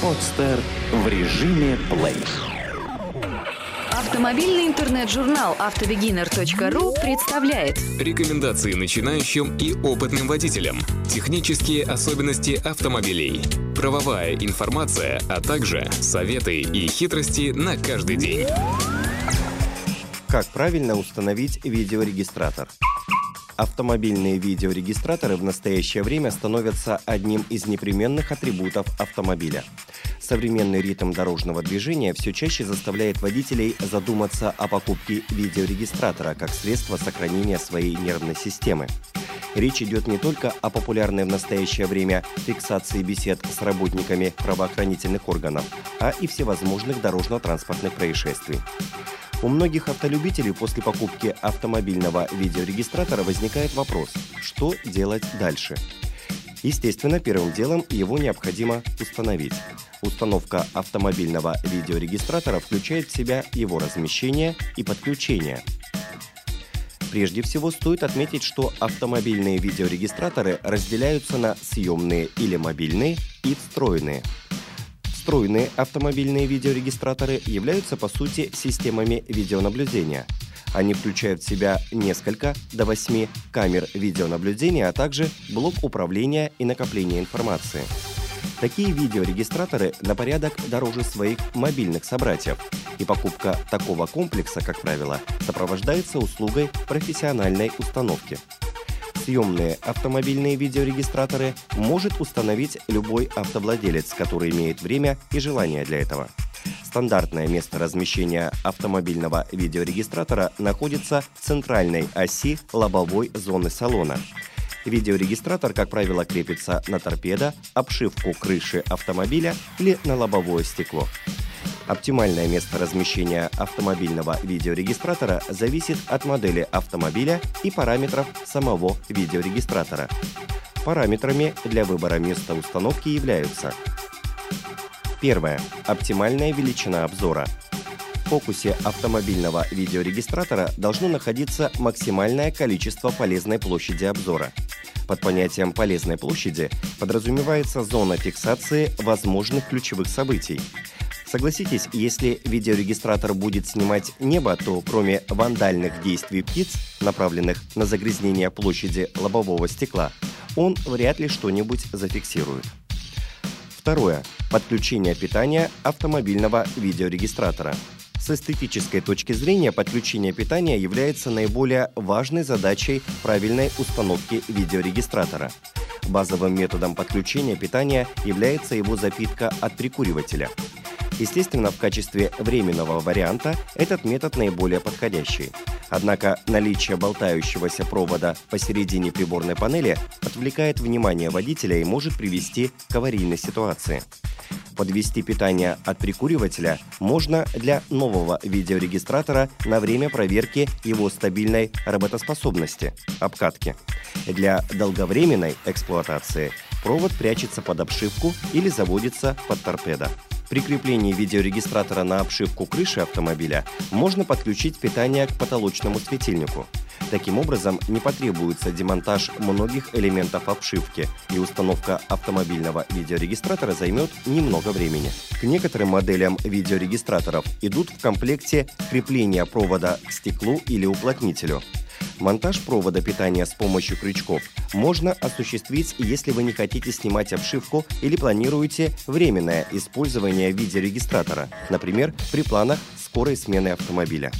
Подстер в режиме плей. Автомобильный интернет-журнал автобегинер.ру представляет Рекомендации начинающим и опытным водителям. Технические особенности автомобилей. Правовая информация, а также советы и хитрости на каждый день. Как правильно установить видеорегистратор? Автомобильные видеорегистраторы в настоящее время становятся одним из непременных атрибутов автомобиля. Современный ритм дорожного движения все чаще заставляет водителей задуматься о покупке видеорегистратора как средства сохранения своей нервной системы. Речь идет не только о популярной в настоящее время фиксации бесед с работниками правоохранительных органов, а и всевозможных дорожно-транспортных происшествий. У многих автолюбителей после покупки автомобильного видеорегистратора возникает вопрос, что делать дальше. Естественно, первым делом его необходимо установить. Установка автомобильного видеорегистратора включает в себя его размещение и подключение. Прежде всего стоит отметить, что автомобильные видеорегистраторы разделяются на съемные или мобильные и встроенные – Встроенные автомобильные видеорегистраторы являются по сути системами видеонаблюдения. Они включают в себя несколько до 8 камер видеонаблюдения, а также блок управления и накопления информации. Такие видеорегистраторы на порядок дороже своих мобильных собратьев, и покупка такого комплекса, как правило, сопровождается услугой профессиональной установки – съемные автомобильные видеорегистраторы может установить любой автовладелец, который имеет время и желание для этого. Стандартное место размещения автомобильного видеорегистратора находится в центральной оси лобовой зоны салона. Видеорегистратор, как правило, крепится на торпедо, обшивку крыши автомобиля или на лобовое стекло. Оптимальное место размещения автомобильного видеорегистратора зависит от модели автомобиля и параметров самого видеорегистратора. Параметрами для выбора места установки являются Первое. Оптимальная величина обзора. В фокусе автомобильного видеорегистратора должно находиться максимальное количество полезной площади обзора. Под понятием полезной площади подразумевается зона фиксации возможных ключевых событий. Согласитесь, если видеорегистратор будет снимать небо, то кроме вандальных действий птиц, направленных на загрязнение площади лобового стекла, он вряд ли что-нибудь зафиксирует. Второе. Подключение питания автомобильного видеорегистратора. С эстетической точки зрения подключение питания является наиболее важной задачей правильной установки видеорегистратора. Базовым методом подключения питания является его запитка от прикуривателя – Естественно, в качестве временного варианта этот метод наиболее подходящий. Однако наличие болтающегося провода посередине приборной панели отвлекает внимание водителя и может привести к аварийной ситуации. Подвести питание от прикуривателя можно для нового видеорегистратора на время проверки его стабильной работоспособности – обкатки. Для долговременной эксплуатации провод прячется под обшивку или заводится под торпедо. При креплении видеорегистратора на обшивку крыши автомобиля можно подключить питание к потолочному светильнику. Таким образом, не потребуется демонтаж многих элементов обшивки, и установка автомобильного видеорегистратора займет немного времени. К некоторым моделям видеорегистраторов идут в комплекте крепления провода к стеклу или уплотнителю. Монтаж провода питания с помощью крючков можно осуществить, если вы не хотите снимать обшивку или планируете временное использование видеорегистратора, например, при планах скорой смены автомобиля.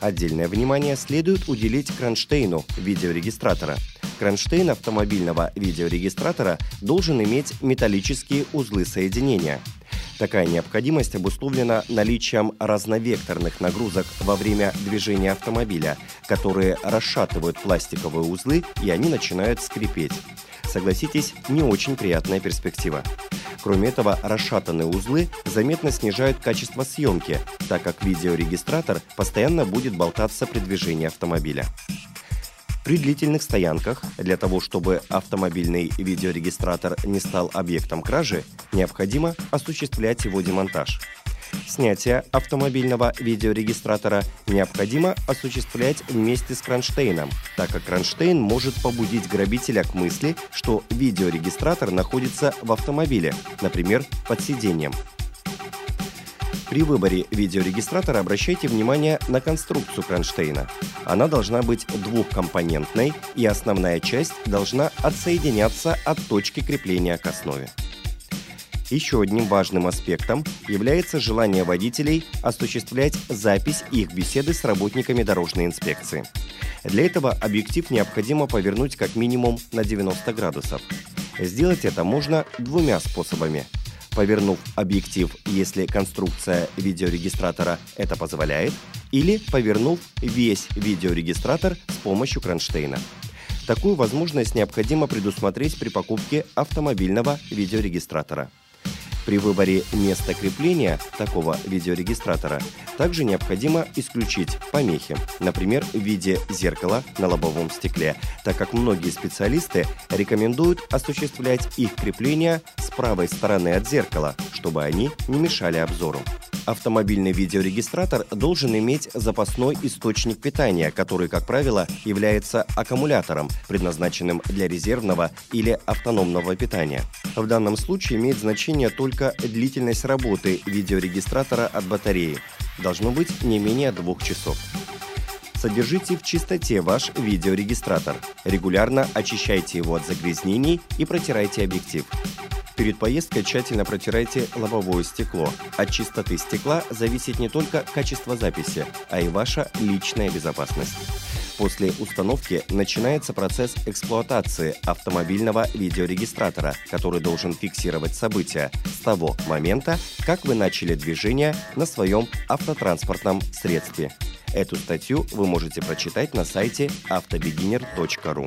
Отдельное внимание следует уделить кронштейну видеорегистратора. Кронштейн автомобильного видеорегистратора должен иметь металлические узлы соединения – Такая необходимость обусловлена наличием разновекторных нагрузок во время движения автомобиля, которые расшатывают пластиковые узлы и они начинают скрипеть. Согласитесь, не очень приятная перспектива. Кроме этого, расшатанные узлы заметно снижают качество съемки, так как видеорегистратор постоянно будет болтаться при движении автомобиля. При длительных стоянках, для того чтобы автомобильный видеорегистратор не стал объектом кражи, необходимо осуществлять его демонтаж. снятие автомобильного видеорегистратора необходимо осуществлять вместе с кронштейном, так как кронштейн может побудить грабителя к мысли, что видеорегистратор находится в автомобиле, например, под сиденьем. При выборе видеорегистратора обращайте внимание на конструкцию кронштейна. Она должна быть двухкомпонентной, и основная часть должна отсоединяться от точки крепления к основе. Еще одним важным аспектом является желание водителей осуществлять запись их беседы с работниками дорожной инспекции. Для этого объектив необходимо повернуть как минимум на 90 градусов. Сделать это можно двумя способами – повернув объектив, если конструкция видеорегистратора это позволяет, или повернув весь видеорегистратор с помощью кронштейна. Такую возможность необходимо предусмотреть при покупке автомобильного видеорегистратора. При выборе места крепления такого видеорегистратора также необходимо исключить помехи, например, в виде зеркала на лобовом стекле, так как многие специалисты рекомендуют осуществлять их крепление с правой стороны от зеркала, чтобы они не мешали обзору. Автомобильный видеорегистратор должен иметь запасной источник питания, который, как правило, является аккумулятором, предназначенным для резервного или автономного питания. В данном случае имеет значение только длительность работы видеорегистратора от батареи. Должно быть не менее двух часов. Содержите в чистоте ваш видеорегистратор. Регулярно очищайте его от загрязнений и протирайте объектив. Перед поездкой тщательно протирайте лобовое стекло. От чистоты стекла зависит не только качество записи, а и ваша личная безопасность. После установки начинается процесс эксплуатации автомобильного видеорегистратора, который должен фиксировать события с того момента, как вы начали движение на своем автотранспортном средстве. Эту статью вы можете прочитать на сайте автобегинер.ру.